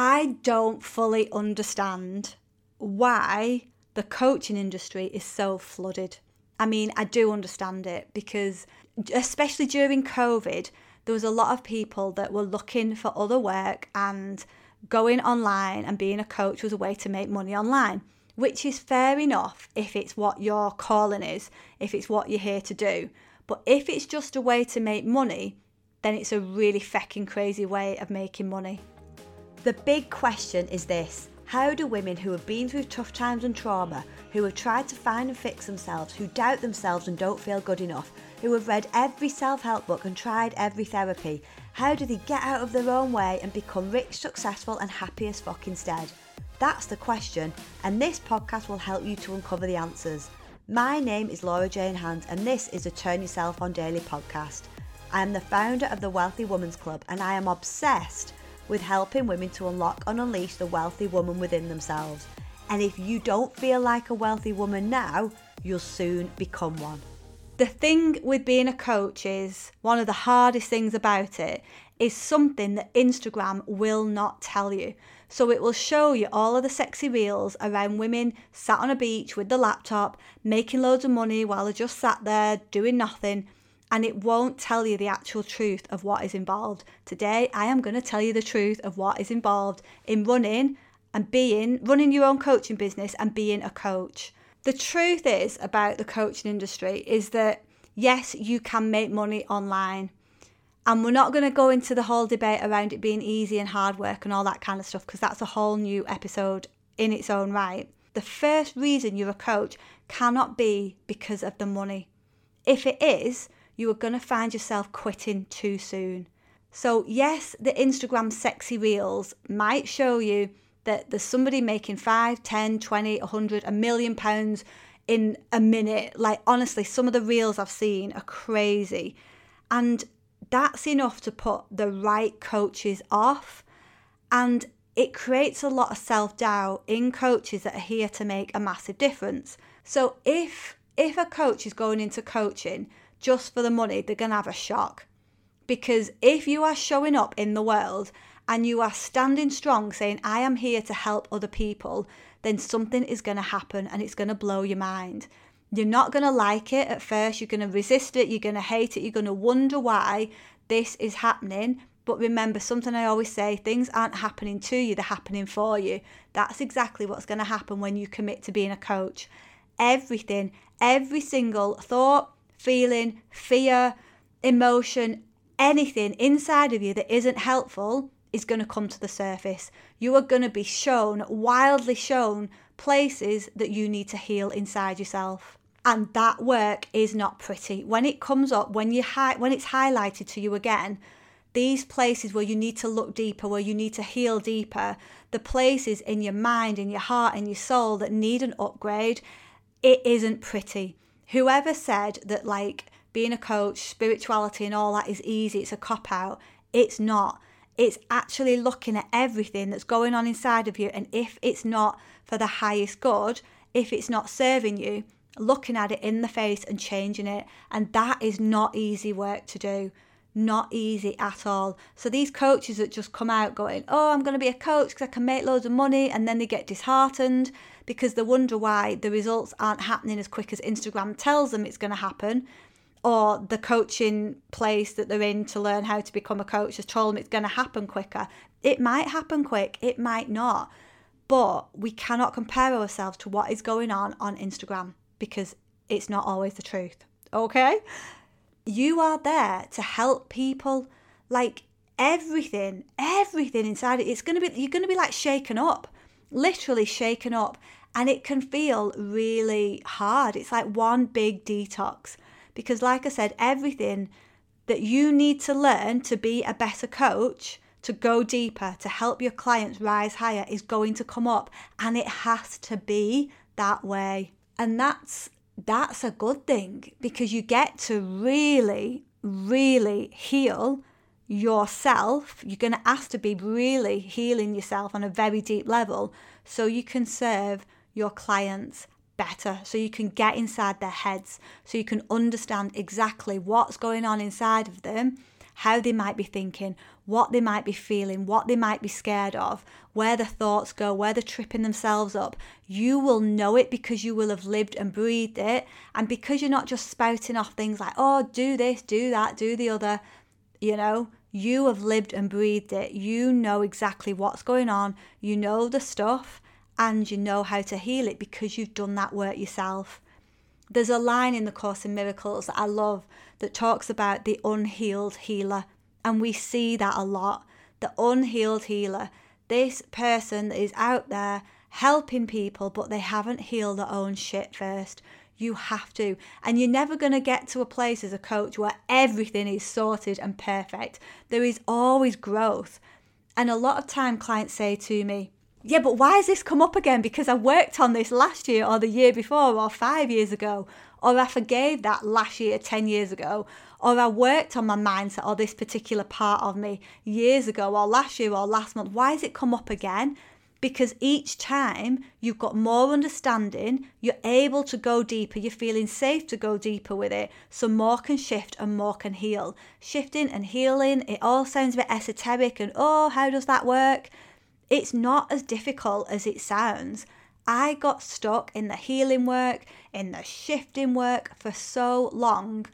I don't fully understand why the coaching industry is so flooded. I mean, I do understand it because, especially during COVID, there was a lot of people that were looking for other work and going online and being a coach was a way to make money online, which is fair enough if it's what your calling is, if it's what you're here to do. But if it's just a way to make money, then it's a really fecking crazy way of making money. The big question is this how do women who have been through tough times and trauma, who have tried to find and fix themselves, who doubt themselves and don't feel good enough, who have read every self help book and tried every therapy, how do they get out of their own way and become rich, successful, and happy as fuck instead? That's the question, and this podcast will help you to uncover the answers. My name is Laura Jane Hand, and this is a Turn Yourself On Daily podcast. I am the founder of the Wealthy Women's Club, and I am obsessed with helping women to unlock and unleash the wealthy woman within themselves. And if you don't feel like a wealthy woman now, you'll soon become one. The thing with being a coach is one of the hardest things about it is something that Instagram will not tell you. So it will show you all of the sexy reels around women sat on a beach with the laptop, making loads of money while they're just sat there doing nothing and it won't tell you the actual truth of what is involved. Today, I am going to tell you the truth of what is involved in running and being, running your own coaching business and being a coach. The truth is about the coaching industry is that yes, you can make money online. And we're not going to go into the whole debate around it being easy and hard work and all that kind of stuff because that's a whole new episode in its own right. The first reason you're a coach cannot be because of the money. If it is, you are going to find yourself quitting too soon. So, yes, the Instagram sexy reels might show you that there's somebody making 5, 10, 20, 100, a million pounds in a minute. Like, honestly, some of the reels I've seen are crazy. And that's enough to put the right coaches off. And it creates a lot of self doubt in coaches that are here to make a massive difference. So, if if a coach is going into coaching just for the money, they're going to have a shock. Because if you are showing up in the world and you are standing strong saying, I am here to help other people, then something is going to happen and it's going to blow your mind. You're not going to like it at first. You're going to resist it. You're going to hate it. You're going to wonder why this is happening. But remember, something I always say things aren't happening to you, they're happening for you. That's exactly what's going to happen when you commit to being a coach. Everything, every single thought, feeling, fear, emotion, anything inside of you that isn't helpful is going to come to the surface. You are going to be shown, wildly shown, places that you need to heal inside yourself. And that work is not pretty. When it comes up, when you hi- when it's highlighted to you again, these places where you need to look deeper, where you need to heal deeper, the places in your mind, in your heart, in your soul that need an upgrade, it isn't pretty whoever said that like being a coach, spirituality, and all that is easy, it's a cop out, it's not. It's actually looking at everything that's going on inside of you. And if it's not for the highest good, if it's not serving you, looking at it in the face and changing it. And that is not easy work to do. Not easy at all. So these coaches that just come out going, Oh, I'm going to be a coach because I can make loads of money, and then they get disheartened because they wonder why the results aren't happening as quick as Instagram tells them it's going to happen, or the coaching place that they're in to learn how to become a coach has told them it's going to happen quicker. It might happen quick, it might not, but we cannot compare ourselves to what is going on on Instagram because it's not always the truth. Okay? You are there to help people like everything, everything inside it. It's going to be you're going to be like shaken up, literally shaken up and it can feel really hard. It's like one big detox because, like I said, everything that you need to learn to be a better coach, to go deeper, to help your clients rise higher is going to come up and it has to be that way. And that's that's a good thing because you get to really really heal yourself. You're going to ask to be really healing yourself on a very deep level so you can serve your clients better so you can get inside their heads so you can understand exactly what's going on inside of them how they might be thinking what they might be feeling, what they might be scared of, where the thoughts go, where they're tripping themselves up. You will know it because you will have lived and breathed it. And because you're not just spouting off things like, oh, do this, do that, do the other, you know, you have lived and breathed it. You know exactly what's going on. You know the stuff and you know how to heal it because you've done that work yourself. There's a line in the Course in Miracles that I love that talks about the unhealed healer. And we see that a lot. The unhealed healer, this person that is out there helping people, but they haven't healed their own shit first. You have to. And you're never going to get to a place as a coach where everything is sorted and perfect. There is always growth. And a lot of time clients say to me, yeah, but why has this come up again? Because I worked on this last year or the year before or five years ago, or I forgave that last year, 10 years ago, or I worked on my mindset or this particular part of me years ago or last year or last month. Why has it come up again? because each time you've got more understanding, you're able to go deeper, you're feeling safe to go deeper with it, so more can shift and more can heal. Shifting and healing, it all sounds a bit esoteric and oh, how does that work? It's not as difficult as it sounds. I got stuck in the healing work, in the shifting work for so long,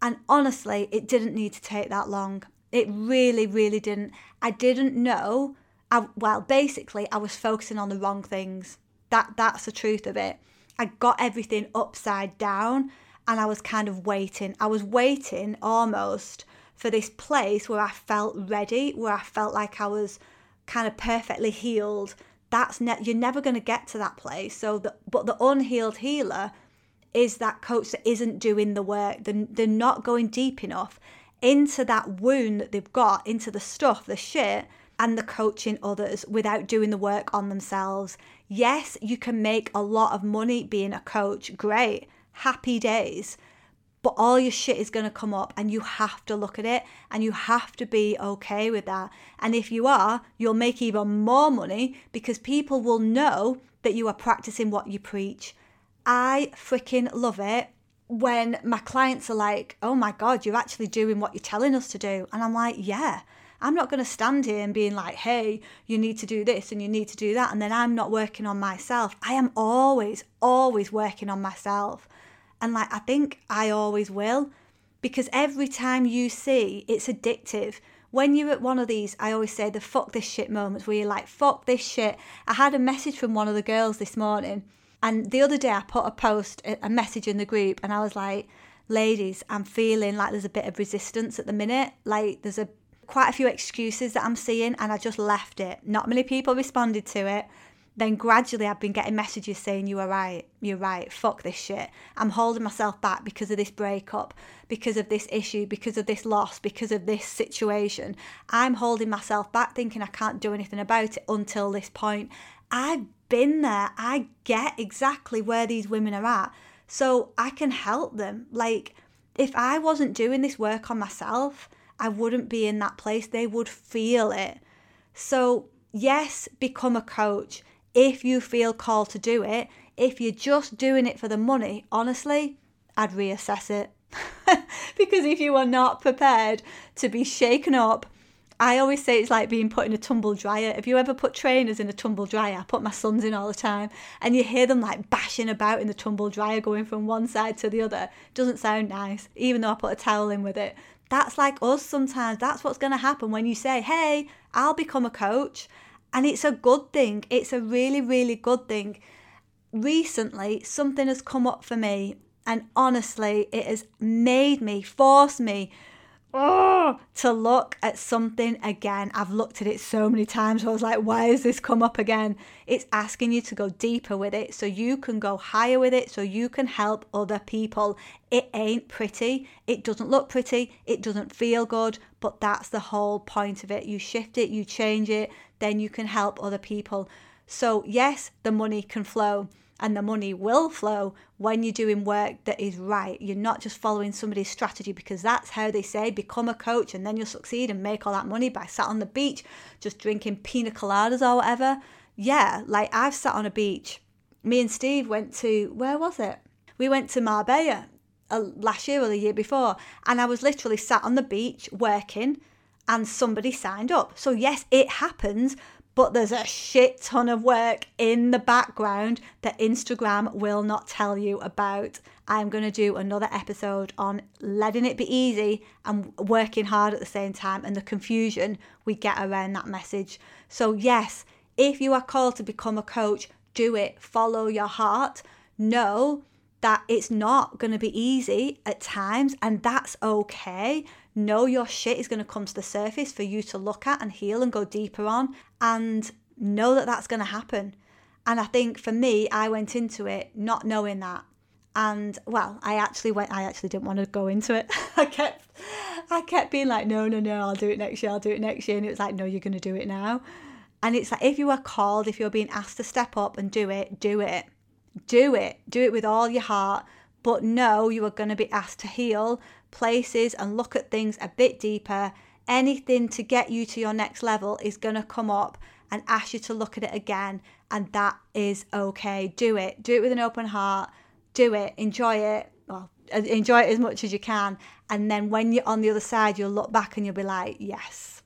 and honestly, it didn't need to take that long. It really, really didn't. I didn't know I, well, basically, I was focusing on the wrong things. That that's the truth of it. I got everything upside down, and I was kind of waiting. I was waiting almost for this place where I felt ready, where I felt like I was kind of perfectly healed. That's ne- you're never going to get to that place. So, the, but the unhealed healer is that coach that isn't doing the work. They're, they're not going deep enough into that wound that they've got, into the stuff, the shit and the coaching others without doing the work on themselves. Yes, you can make a lot of money being a coach. Great. Happy days. But all your shit is going to come up and you have to look at it and you have to be okay with that. And if you are, you'll make even more money because people will know that you are practicing what you preach. I freaking love it when my clients are like, oh my God, you're actually doing what you're telling us to do. And I'm like, yeah. I'm not going to stand here and being like, hey, you need to do this and you need to do that. And then I'm not working on myself. I am always, always working on myself. And like, I think I always will because every time you see it's addictive. When you're at one of these, I always say the fuck this shit moments where you're like, fuck this shit. I had a message from one of the girls this morning. And the other day I put a post, a message in the group, and I was like, ladies, I'm feeling like there's a bit of resistance at the minute. Like there's a quite a few excuses that I'm seeing, and I just left it. Not many people responded to it. Then gradually, I've been getting messages saying, You are right, you're right, fuck this shit. I'm holding myself back because of this breakup, because of this issue, because of this loss, because of this situation. I'm holding myself back thinking I can't do anything about it until this point. I've been there, I get exactly where these women are at, so I can help them. Like, if I wasn't doing this work on myself, I wouldn't be in that place. They would feel it. So, yes, become a coach if you feel called to do it. If you're just doing it for the money, honestly, I'd reassess it. because if you are not prepared to be shaken up, I always say it's like being put in a tumble dryer. Have you ever put trainers in a tumble dryer, I put my sons in all the time, and you hear them like bashing about in the tumble dryer, going from one side to the other. Doesn't sound nice, even though I put a towel in with it. That's like us sometimes. That's what's going to happen when you say, hey, I'll become a coach. And it's a good thing. It's a really, really good thing. Recently, something has come up for me, and honestly, it has made me, forced me oh, to look at something again. I've looked at it so many times. I was like, why has this come up again? It's asking you to go deeper with it so you can go higher with it, so you can help other people. It ain't pretty. It doesn't look pretty. It doesn't feel good, but that's the whole point of it. You shift it, you change it, then you can help other people. So, yes, the money can flow and the money will flow when you're doing work that is right. You're not just following somebody's strategy because that's how they say become a coach and then you'll succeed and make all that money by sat on the beach just drinking pina coladas or whatever. Yeah, like I've sat on a beach. Me and Steve went to, where was it? We went to Marbella uh, last year or the year before, and I was literally sat on the beach working and somebody signed up. So, yes, it happens, but there's a shit ton of work in the background that Instagram will not tell you about. I'm going to do another episode on letting it be easy and working hard at the same time and the confusion we get around that message. So, yes, if you are called to become a coach, do it. Follow your heart. Know that it's not going to be easy at times, and that's okay. Know your shit is going to come to the surface for you to look at and heal and go deeper on, and know that that's going to happen. And I think for me, I went into it not knowing that. And well, I actually went. I actually didn't want to go into it. I kept, I kept being like, no, no, no, I'll do it next year. I'll do it next year. And it was like, no, you're going to do it now. And it's like if you are called, if you're being asked to step up and do it, do it. Do it. Do it with all your heart. But know you are going to be asked to heal places and look at things a bit deeper. Anything to get you to your next level is going to come up and ask you to look at it again. And that is okay. Do it. Do it with an open heart. Do it. Enjoy it. Well, enjoy it as much as you can. And then when you're on the other side, you'll look back and you'll be like, yes,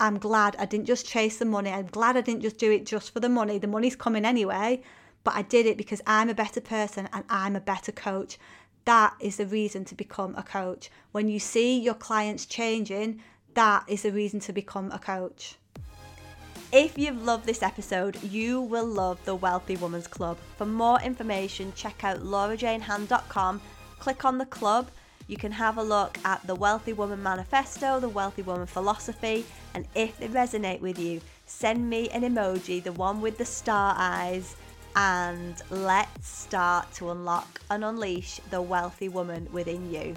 I'm glad I didn't just chase the money. I'm glad I didn't just do it just for the money. The money's coming anyway, but I did it because I'm a better person and I'm a better coach. That is the reason to become a coach. When you see your clients changing, that is the reason to become a coach. If you've loved this episode, you will love the Wealthy Woman's Club. For more information, check out laurajanehand.com, click on the club you can have a look at the Wealthy Woman Manifesto, the Wealthy Woman Philosophy, and if they resonate with you, send me an emoji, the one with the star eyes, and let's start to unlock and unleash the wealthy woman within you.